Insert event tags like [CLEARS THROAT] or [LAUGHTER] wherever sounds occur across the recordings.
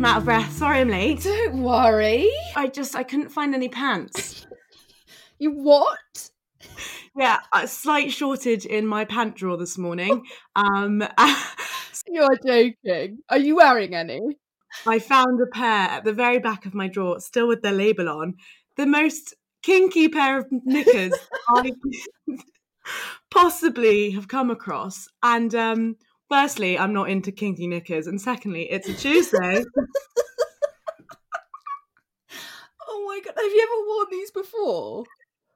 I'm out of breath. Sorry I'm late. Don't worry. I just I couldn't find any pants. [LAUGHS] You what? Yeah, a slight shortage in my pant drawer this morning. [LAUGHS] Um [LAUGHS] You're joking. Are you wearing any? I found a pair at the very back of my drawer, still with their label on. The most kinky pair of knickers I possibly have come across. And um firstly, I'm not into kinky knickers, and secondly, it's a Tuesday. [LAUGHS] Oh my god, have you ever worn these before?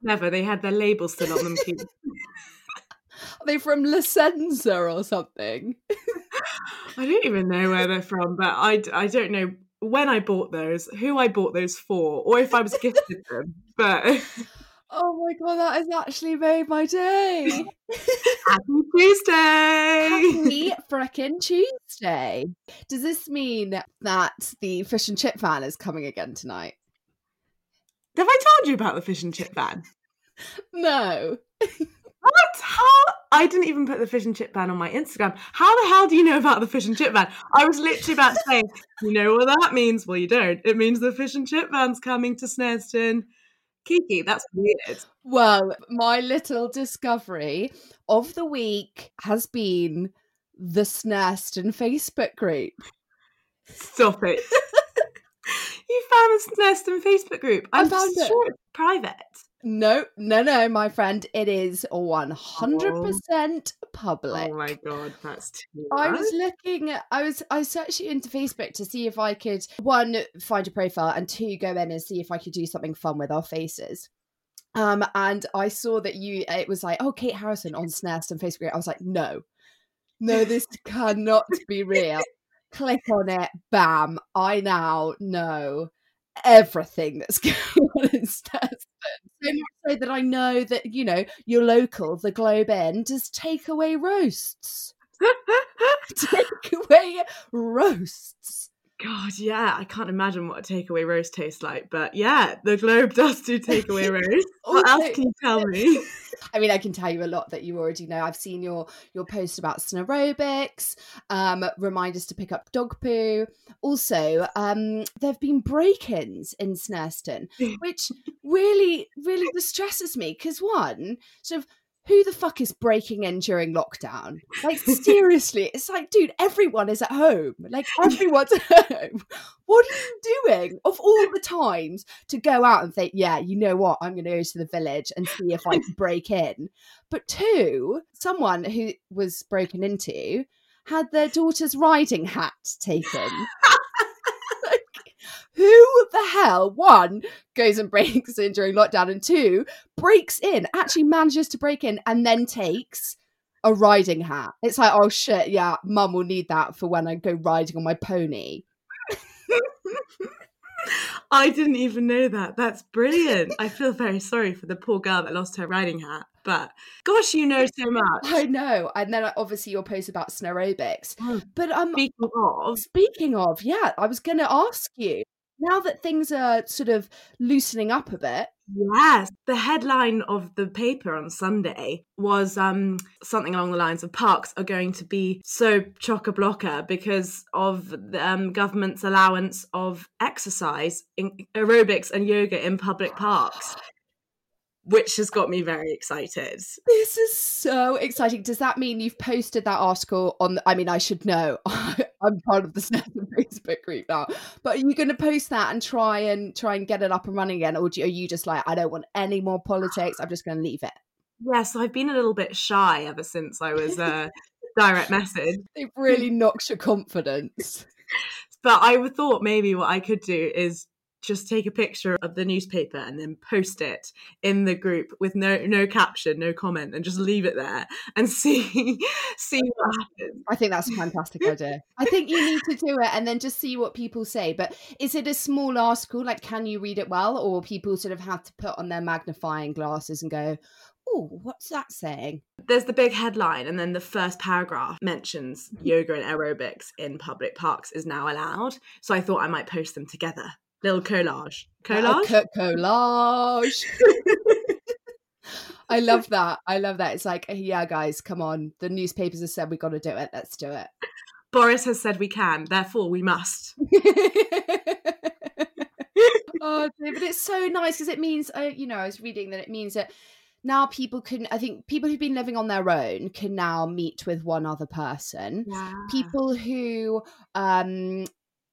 Never. They had their label still on them. [LAUGHS] Are they from La Senza or something? I don't even know where they're from, but I, I don't know when I bought those, who I bought those for, or if I was gifted them. But [LAUGHS] Oh my god, that has actually made my day. [LAUGHS] happy Tuesday! Happy frickin' Tuesday. Does this mean that the fish and chip van is coming again tonight? Have I told you about the fish and chip van? No. [LAUGHS] What? How? I didn't even put the fish and chip van on my Instagram. How the hell do you know about the fish and chip van? I was literally about to say, you know what that means? Well, you don't. It means the fish and chip van's coming to Snarestone. Kiki, that's weird. Well, my little discovery of the week has been the Snarestone Facebook group. Stop it. [LAUGHS] you found the Snarestone Facebook group. I I'm found it. sure it's private. No, no, no, my friend. It is 100% public. Oh my god, that's too I was looking I was I searched it into Facebook to see if I could one find a profile and two go in and see if I could do something fun with our faces. Um and I saw that you it was like, oh Kate Harrison on Snarestone Facebook. I was like, no. No, this cannot be real. Click on it, bam. I now know everything that's [LAUGHS] going on in. So much so that I know that, you know, your local, the Globe Inn, does takeaway roasts [LAUGHS] [LAUGHS] takeaway roasts. God, yeah, I can't imagine what a takeaway roast tastes like, but yeah, the Globe does do takeaway [LAUGHS] roast. What Also- else can you tell me? [LAUGHS] I mean, I can tell you a lot that you already know. I've seen your your post about snow-aerobics, um, reminders to pick up dog poo. Also, um, there have been break-ins in Snarestone, [LAUGHS] which really, really distresses me. Because one, sort of, who the fuck is breaking in during lockdown? Like, seriously, [LAUGHS] it's like, dude, everyone is at home. Like, [LAUGHS] everyone's at home. What are you doing of all the times to go out and think, yeah, you know what, I'm going to go to the village and see if I can [LAUGHS] break in. But two, someone who was broken into had their daughter's riding hat taken. Who the hell, one, goes and [LAUGHS] breaks in during lockdown, and two, breaks in, actually manages to break in, and then takes a riding hat? It's like, oh shit, yeah, mum will need that for when I go riding on my pony. [LAUGHS] I didn't even know that. That's brilliant. I feel very sorry for the poor girl that lost her riding hat, but gosh, you know so [LAUGHS] much. I know. And then obviously your post about snow aerobics. Oh, But um Speaking of, speaking of, yeah, I was gonna ask you, now that things are sort of loosening up a bit, yes, the headline of the paper on Sunday was um something along the lines of parks are going to be so chock a blocker because of the um, government's allowance of exercise, in, aerobics, and yoga in public parks, which has got me very excited. this is so exciting. Does that mean you've posted that article on? The, I mean, I should know. [LAUGHS] I'm part of the [LAUGHS] Facebook group now. But are you going to post that and try and try and get it up and running again, or do, are you just like, I don't want any more politics. I'm just going to leave it. Yeah, so I've been a little bit shy ever since I was uh, direct message. [LAUGHS] It really knocks your confidence. [LAUGHS] But I thought maybe what I could do is just take a picture of the newspaper and then post it in the group with no no caption, no comment, and just leave it there and [LAUGHS] see see what happens. I think that's a fantastic idea. I think you need to do it and then just see what people say. But is it a small article? Like, can you read it well, or people sort of have to put on their magnifying glasses and go, "Oh, what's that saying?" There's the big headline, and then the first paragraph mentions yoga and aerobics in public parks is now allowed. So I thought I might post them together. Little collage. Collage? Co- collage. [LAUGHS] I love that. I love that. It's like, yeah, guys, come on. The newspapers have said we've got to do it. Let's do it. Boris has said we can, therefore we must. [LAUGHS] oh, but it's so nice because it means, uh, you know, I was reading that it means that now people can, I think people who've been living on their own can now meet with one other person. Yeah. People who um,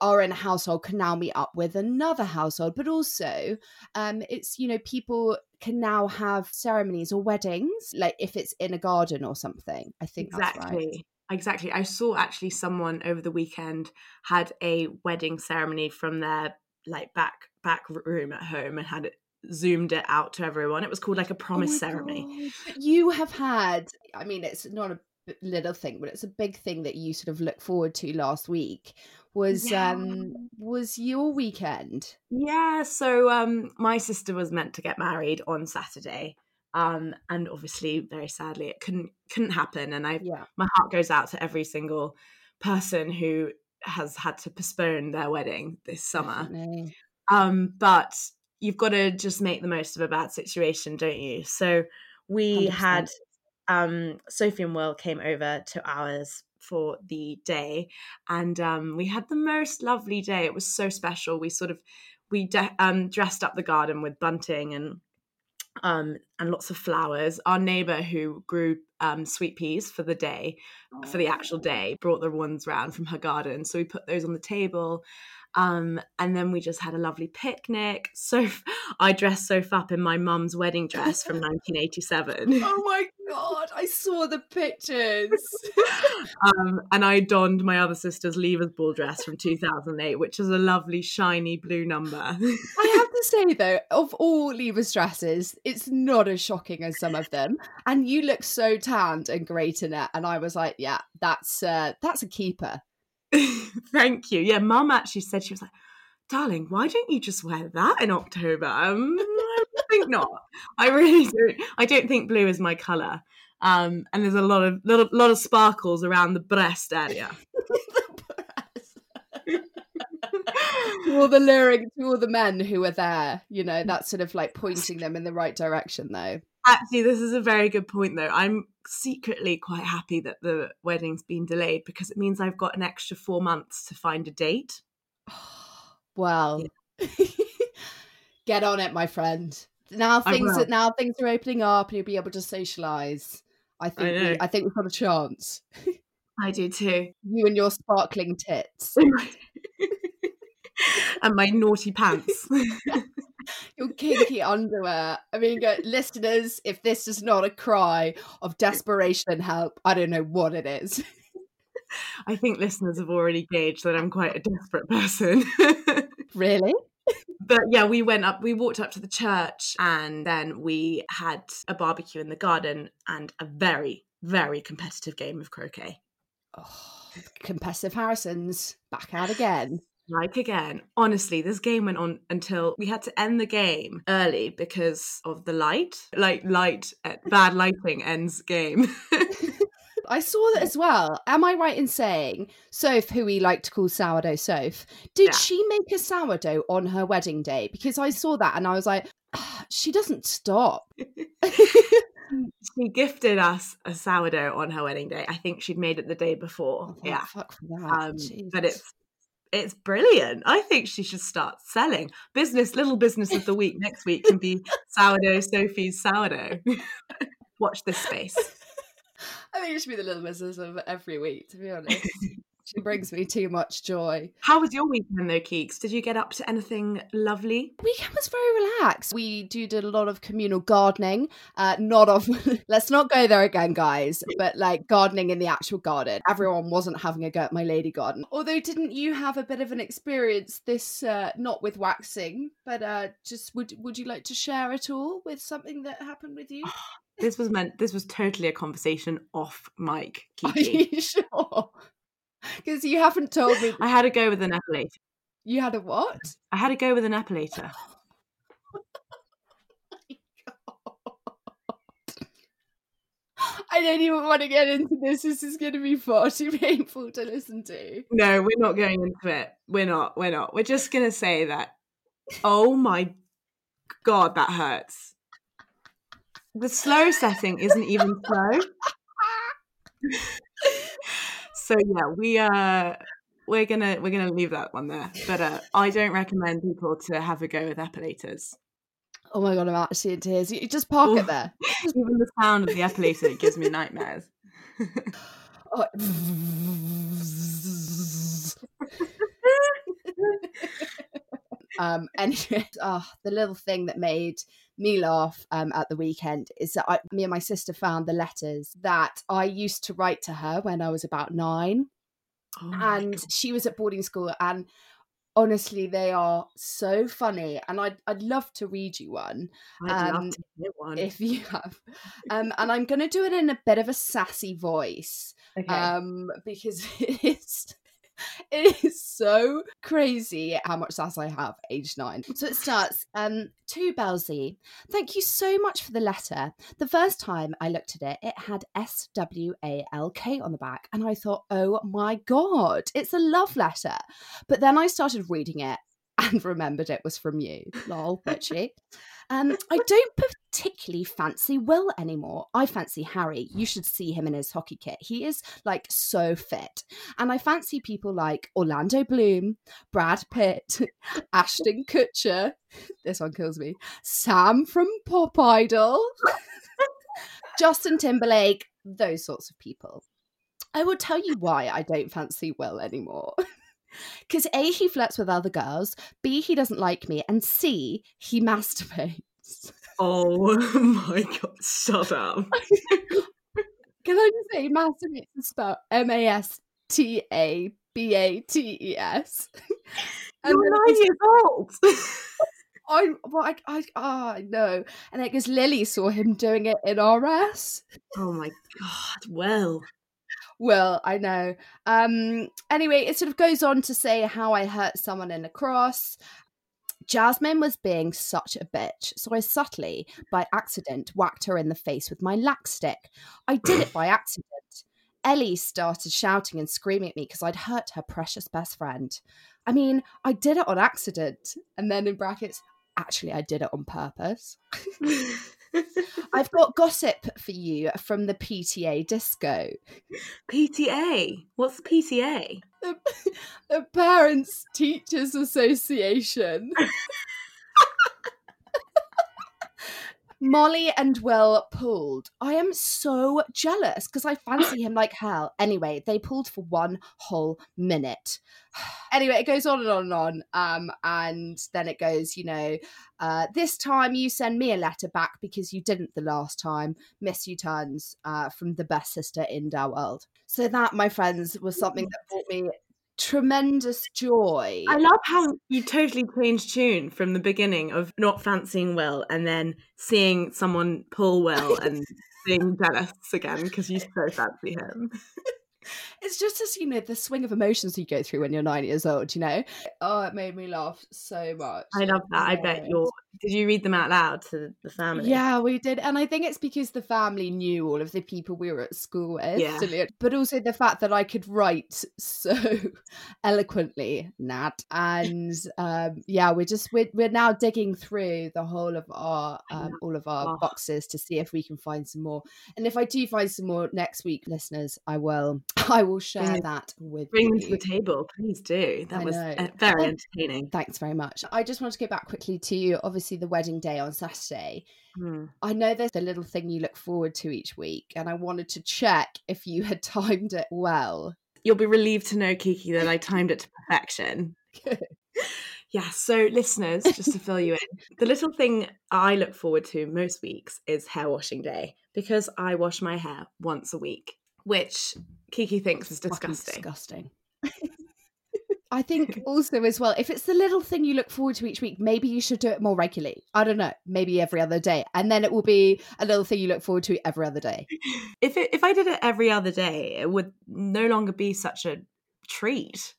are in a household can now meet up with another household, but also um, it's, you know, people can now have ceremonies or weddings, like if it's in a garden or something. I think exactly. Right. Exactly. I saw actually someone over the weekend had a wedding ceremony from their like back back room at home and had it zoomed it out to everyone. It was called like a promise oh ceremony. God. You have had, I mean, it's not a little thing, but it's a big thing that you sort of look forward to last week. Was yeah. um was your weekend? Yeah, so um my sister was meant to get married on Saturday. Um and obviously very sadly it couldn't couldn't happen and I yeah. my heart goes out to every single person who has had to postpone their wedding this summer. Definitely. Um, but you've got to just make the most of a bad situation, don't you? So we 100%. had um, Sophie and Will came over to ours for the day, and um, we had the most lovely day. It was so special. We sort of we de- um, dressed up the garden with bunting and um, and lots of flowers. Our neighbor who grew um, sweet peas for the day, for the actual day, brought the ones round from her garden. So we put those on the table. Um, and then we just had a lovely picnic. So I dressed Soph up in my mum's wedding dress from [LAUGHS] 1987. oh my god, I saw the pictures. [LAUGHS] um, and I donned my other sister's Leavers Ball dress from 2008, which is a lovely shiny blue number. I have to [LAUGHS] say though, of all Leavers dresses, it's not as shocking as some of them. And you look so tanned and great in it. And I was like, yeah, that's uh, that's a keeper. [LAUGHS] Thank you. Yeah, mum actually said she was like, darling, why don't you just wear that in October? Um, I think not. I really don't. I don't think blue is my colour. Um, and there's a lot of lot of, lot of sparkles around the breast area. [LAUGHS] to [LAUGHS] all the lyric to all the men who were there, you know, that's sort of like pointing them in the right direction though. Actually, this is a very good point though. I'm secretly quite happy that the wedding's been delayed because it means I've got an extra four months to find a date. [SIGHS] well, yeah. [LAUGHS] get on it, my friend. Now things are, now things are opening up, and you'll be able to socialize. I think I, we, I think we've got a chance. I do too. [LAUGHS] You and your sparkling tits. [LAUGHS] and my naughty pants. Your kinky underwear. I mean, go, listeners, if this is not a cry of desperation and help, I don't know what it is. I think listeners have already gauged that I'm quite a desperate person. [LAUGHS] really? But yeah, we went up, we walked up to the church, and then we had a barbecue in the garden and a very, very competitive game of croquet. Oh, competitive Harrisons back out again like again. Honestly, this game went on until we had to end the game early because of the light. Like light, eh, bad [LAUGHS] lighting ends game. [LAUGHS] [LAUGHS] I saw that as well. Am I right in saying Soph, who we like to call sourdough Soph, did yeah. she make a sourdough on her wedding day? Because I saw that and I was like, oh, she doesn't stop. she gifted us a sourdough on her wedding day. I think she'd made it the day before. Oh, yeah, um, but it's it's brilliant. I think she should start selling. Business, little business of the week next week can be sourdough Sophie's sourdough. Watch this space. [LAUGHS] I think it should be the little business of every week, to be honest. Brings me too much joy. How was your weekend though, Keeks? Did you get up to anything lovely? Weekend was very relaxed. We do did a lot of communal gardening. Uh, not of [LAUGHS] let's not go there again, guys. [LAUGHS] But like gardening in the actual garden. Everyone wasn't having a go at my lady garden. Although, didn't you have a bit of an experience this? Uh, not with waxing, but uh, just would would you like to share at all with something that happened with you? [SIGHS] this was meant. This was totally a conversation off mic. [LAUGHS] Kiki. Are you sure? [LAUGHS] Because you haven't told me. I had to go with an epilator. You had a what? I had to go with an epilator. [LAUGHS] I don't even want to get into this. This is going to be far too painful to listen to. No, we're not going into it. We're not. We're not. We're just going to say that. Oh my god, that hurts. The slow setting isn't even slow. [LAUGHS] so yeah, we uh we're gonna we're gonna leave that one there. But uh, I don't recommend people to have a go with epilators. Oh my god, I'm actually in tears. You just park it there. [LAUGHS] Even the sound of the epilator gives me nightmares. Oh. [LAUGHS] um anyway oh, the little thing that made me laugh um, at the weekend is that I, me and my sister found the letters that I used to write to her when I was about nine. Oh and she was at boarding school and honestly they are so funny and I'd, I'd love to read you one um, love to hear one. if you have um, and i'm going to do it in a bit of a sassy voice [LAUGHS] okay. um because [LAUGHS] it is [LAUGHS] it is so crazy how much sass I have age nine. So it starts, um, to Belzy. Thank you so much for the letter. The first time I looked at it, it had S W A L K on the back, and I thought, oh my god, it's a love letter. But then I started reading it and remembered it was from you. Lol, [LAUGHS] bitchy. Um, I don't particularly fancy Will anymore. I fancy Harry. You should see him in his hockey kit. He is like so fit. And I fancy people like Orlando Bloom, Brad Pitt, [LAUGHS] Ashton Kutcher. [LAUGHS] This one kills me. Sam from Pop Idol, Justin Timberlake, those sorts of people. I will tell you why I don't fancy Will anymore. Because A, he flirts with other girls, B, he doesn't like me, and C, he masturbates. oh [LAUGHS] my god, shut up. [LAUGHS] Can I just say masturbates is spelled M A S T A B A T E S? [LAUGHS] And You're nine years old. I, well, I, I, ah, no. And because Lily saw him doing it in RS. oh my god, well. Well, I know. Um, anyway, it sort of goes on to say how I hurt someone in lacrosse. Jasmine was being such a bitch, so I subtly, by accident, whacked her in the face with my lax stick. I did it by accident. Ellie started shouting and screaming at me because I'd hurt her precious best friend. I mean, I did it on accident. And then in brackets, actually, I did it on purpose. [LAUGHS] I've got gossip for you from the PTA disco. PTA. What's PTA? The, the [LAUGHS] Parents Teachers Association. [LAUGHS] Molly and Will pulled. I am so jealous because I fancy him like hell. Anyway, they pulled for one whole minute. [SIGHS] anyway, it goes on and on and on. Um, and then it goes, you know, uh, this time you send me a letter back because you didn't the last time. Miss you tons uh, from the best sister in our world. So that, my friends, was something that brought me tremendous joy. I love how you totally changed tune from the beginning of not fancying Will and then seeing someone pull Will [LAUGHS] and being jealous again because you so fancy him. [LAUGHS] It's just as you know the swing of emotions you go through when you're nine years old. You know, oh, it made me laugh so much. I love that. I bet you're. Did you read them out loud to the family? Yeah, we did, and I think it's because the family knew all of the people we were at school with. Yeah. But also the fact that I could write so [LAUGHS] eloquently, Nat, and um, yeah, we're just we're we're now digging through the whole of our um, all of our Oh. boxes to see if we can find some more. And if I do find some more next week, listeners, I will [LAUGHS] I will share Bring that with Bring them to the table, please do. That I was know. uh, very entertaining. Thanks very much. I just want to go back quickly to you. obviously the wedding day on Saturday. Hmm. I know there's a little thing you look forward to each week, and I wanted to check if you had [LAUGHS] timed it well. You'll be relieved to know, Kiki, that I timed it to perfection. [LAUGHS] Yeah, so listeners, just to fill you in, [LAUGHS] the little thing I look forward to most weeks is hair washing day because I wash my hair once a week, which Kiki thinks is Fucking disgusting. I think [LAUGHS] also as well, if it's the little thing you look forward to each week, maybe you should do it more regularly. I don't know, maybe every other day, and then it will be a little thing you look forward to every other day. If it, if I did it every other day, it would no longer be such a treat.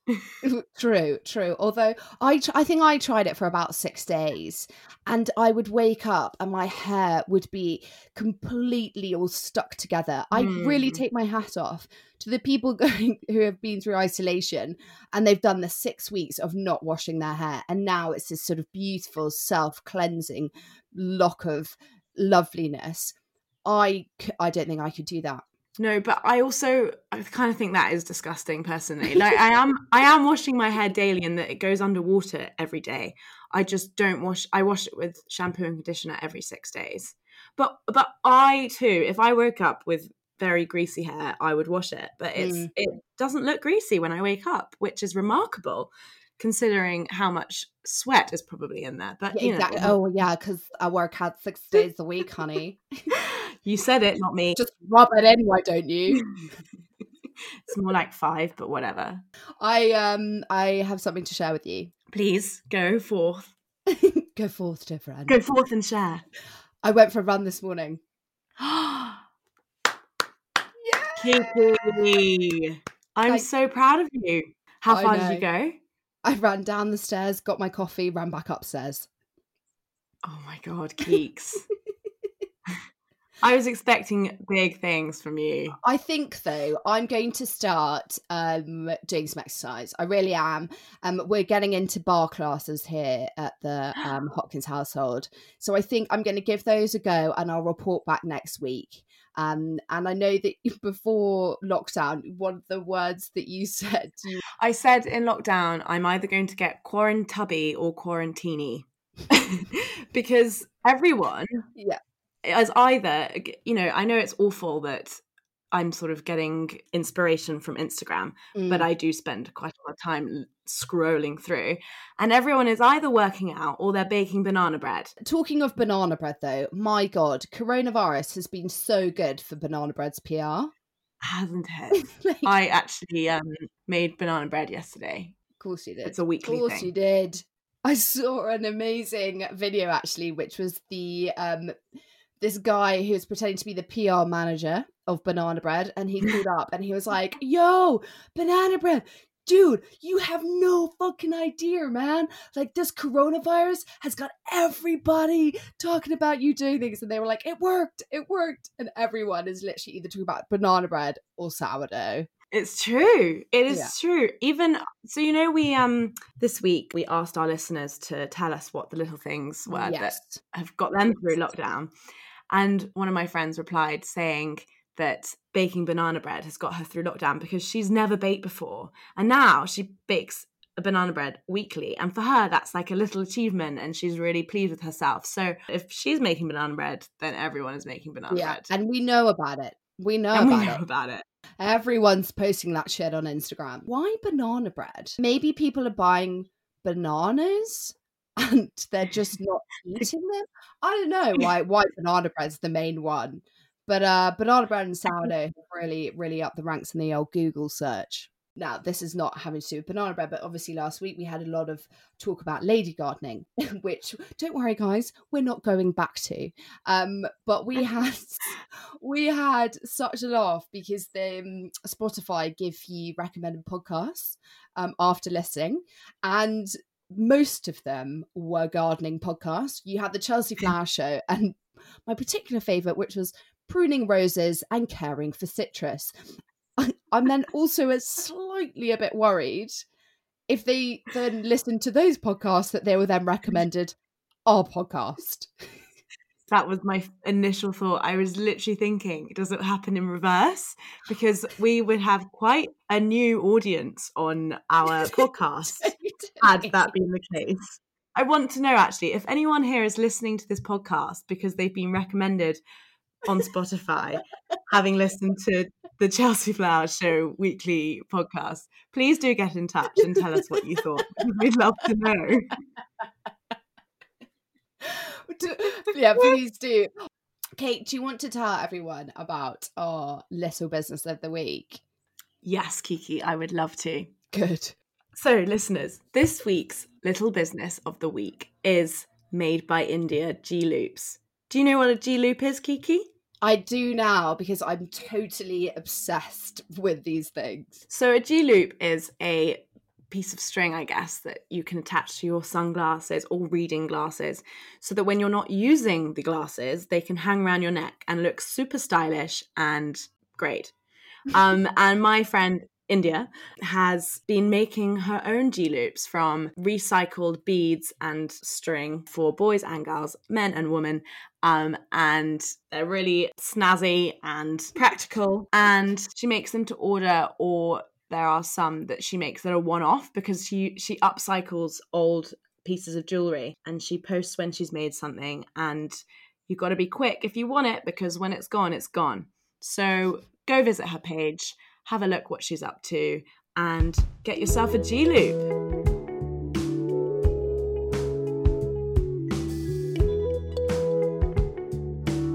true, true. Although I, tr- I think I tried it for about six days, and I would wake up and my hair would be completely all stuck together. I really Mm. take my hat off to the people [LAUGHS] going who have been through isolation and they've done the six weeks of not washing their hair, and now it's this sort of beautiful self cleansing lock of loveliness. I, I don't think I could do that. No, but I also I kind of think that is disgusting personally. Like I am I am washing my hair daily and that it goes underwater every day. I just don't wash I wash it with shampoo and conditioner every 6 days. But but I too if I woke up with very greasy hair, I would wash it, but it's Mm. it doesn't look greasy when I wake up, which is remarkable considering how much sweat is probably in there. But Yeah, you know, exactly. Oh yeah, because I work out six [LAUGHS] days a week, honey. [LAUGHS] you said it, not me. Just rub it in, why don't you? [LAUGHS] it's more like 5, but whatever. I um I have something to share with you. Please go forth. [LAUGHS] Go forth, dear friend. Go forth and share. I went for a run this morning. [GASPS] Kiki, I'm Thank- so proud of you. How I far did you go? I ran down the stairs, got my coffee, ran back upstairs. Oh my god, Keeks. [LAUGHS] I was expecting big things from you. I think though I'm going to start um, doing some exercise. I really am. Um, we're getting into barre classes here at the [GASPS] um, Hopkins household, so I think I'm going to give those a go, and I'll report back next week. Um, and I know that [LAUGHS] before lockdown, one of the words that you [LAUGHS] said you I said in lockdown, I'm either going to get quarantubby or quarantini. [LAUGHS] because everyone yeah is either, you know, I know it's awful that I'm sort of getting inspiration from Instagram, but Mm. I do spend quite a lot of time scrolling through. And everyone is either working out or they're baking banana bread. Talking of banana bread, though, my God, coronavirus has been so good for banana bread's PR. Hasn't [LAUGHS] it? like, I actually um, made banana bread yesterday. of course you did. It's a weekly Of course thing. you did. I saw an amazing video actually, which was the um this guy who was pretending to be the PR manager of Banana Bread, and he called up and he was like, [LAUGHS] "Yo, Banana Bread." Dude, you have no fucking idea, man. Like this coronavirus has got everybody talking about you doing things, and they were like, "It worked, it worked," and everyone is literally either talking about banana bread or sourdough. It's true. It is Yeah. true. Even so, you know, we um this week we asked our listeners to tell us what the little things were that have got them through lockdown. And one of my friends replied saying that baking banana bread has got her through lockdown because she's never baked before. And now she bakes a banana bread weekly. And for her, that's like a little achievement and she's really pleased with herself. So if she's making banana bread, then everyone is making banana yeah, bread. and we know about it. We know And we know it. about it. Everyone's posting that shit on Instagram. Why banana bread? Maybe people are buying bananas and they're just not [LAUGHS] eating them. I don't know [LAUGHS] why why banana bread's the main one. But uh banana bread and [LAUGHS] sourdough really, really up the ranks in the old Google search. Now, this is not having to do with banana bread, but obviously last week we had a lot of talk about lady gardening, which don't worry, guys, we're not going back to. Um, but we had we had such a laugh because the um, Spotify give you recommended podcasts um, after listening, and most of them were gardening podcasts. You had the Chelsea mm. Flower Show, and my particular favorite, which was pruning roses and caring for citrus. I'm then also a slightly a bit worried if they then listened to those podcasts that they were then [LAUGHS] recommended our podcast. That was my initial thought. I was literally thinking, does it happen in reverse? Because we would have quite a new audience on our [LAUGHS] podcast [LAUGHS] had that been the case. I want to know actually if anyone here is listening to this podcast because they've been recommended on Spotify, having listened to the Chelsea Flower Show weekly podcast, please do get in touch and tell us what you thought. We'd love to know. Do- [LAUGHS] yeah, please do. Kate, do you want to tell everyone about our little business of the week? Yes, Kiki, I would love to. Good. So, listeners, this week's little business of the week is made by India G Loops. Do you know what a G loop is, Kiki? I do now because I'm totally obsessed with these things. So, a G loop is a piece of string, I guess, that you can attach to your sunglasses or reading glasses so that when you're not using the glasses, they can hang around your neck and look super stylish and great. [LAUGHS] Um, and my friend India, has been making her own G loops from recycled beads and string for boys and girls, men and women. Um, and they're really snazzy and practical. And she makes them to order, or there are some that she makes that are one off because she she upcycles old pieces of jewelry and she posts when she's made something and you've got to be quick if you want it because when it's gone it's gone so go visit her page have a look what she's up to, and get yourself a G Loop.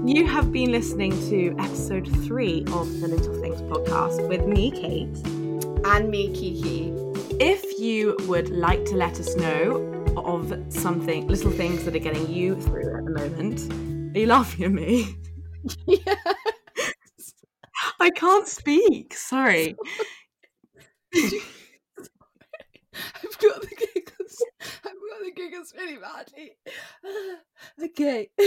You have been listening to episode three of the Little Things podcast with me, Kate. And me, Kiki. If you would like to let us know of something, little things that are getting you through at the moment, are you laughing at me? yeah. [LAUGHS] I can't speak. Sorry. [LAUGHS] I've got the giggles. I've got the giggles really badly. [SIGHS] okay. [LAUGHS]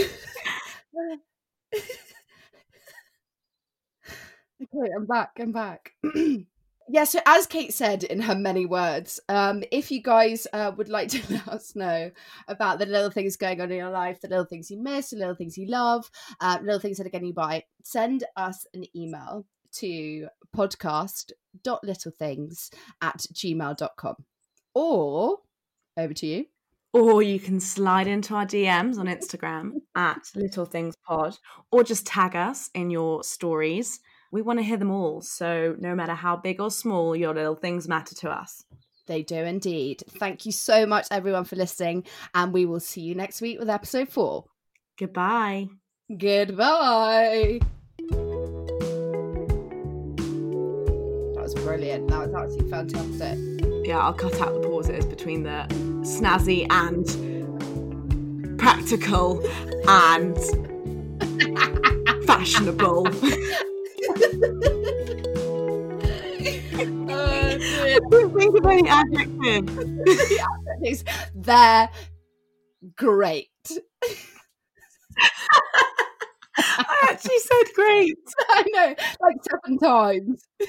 okay, I'm back. I'm back. [CLEARS THROAT] yeah, so as Kate said in her many words, um, if you guys uh, would like to [LAUGHS] let us know about the little things going on in your life, the little things you miss, the little things you love, uh, little things that are getting you by, send us an email to podcast.littlethings at gmail.com. Or over to you. Or you can slide into our DMs on Instagram [LAUGHS] at Little Things Pod, or just tag us in your stories we want to hear them all. So no matter how big or small your little things matter to us. They do indeed. Thank you so much, everyone, for listening. And we will see you next week with episode four. Goodbye. Goodbye. That was brilliant. That was absolutely fantastic. Yeah, I'll cut out the pauses between the snazzy and practical and [LAUGHS] fashionable. Think of any adjectives, they're great. [LAUGHS] I actually said great. [LAUGHS] I know, like seven times. [LAUGHS]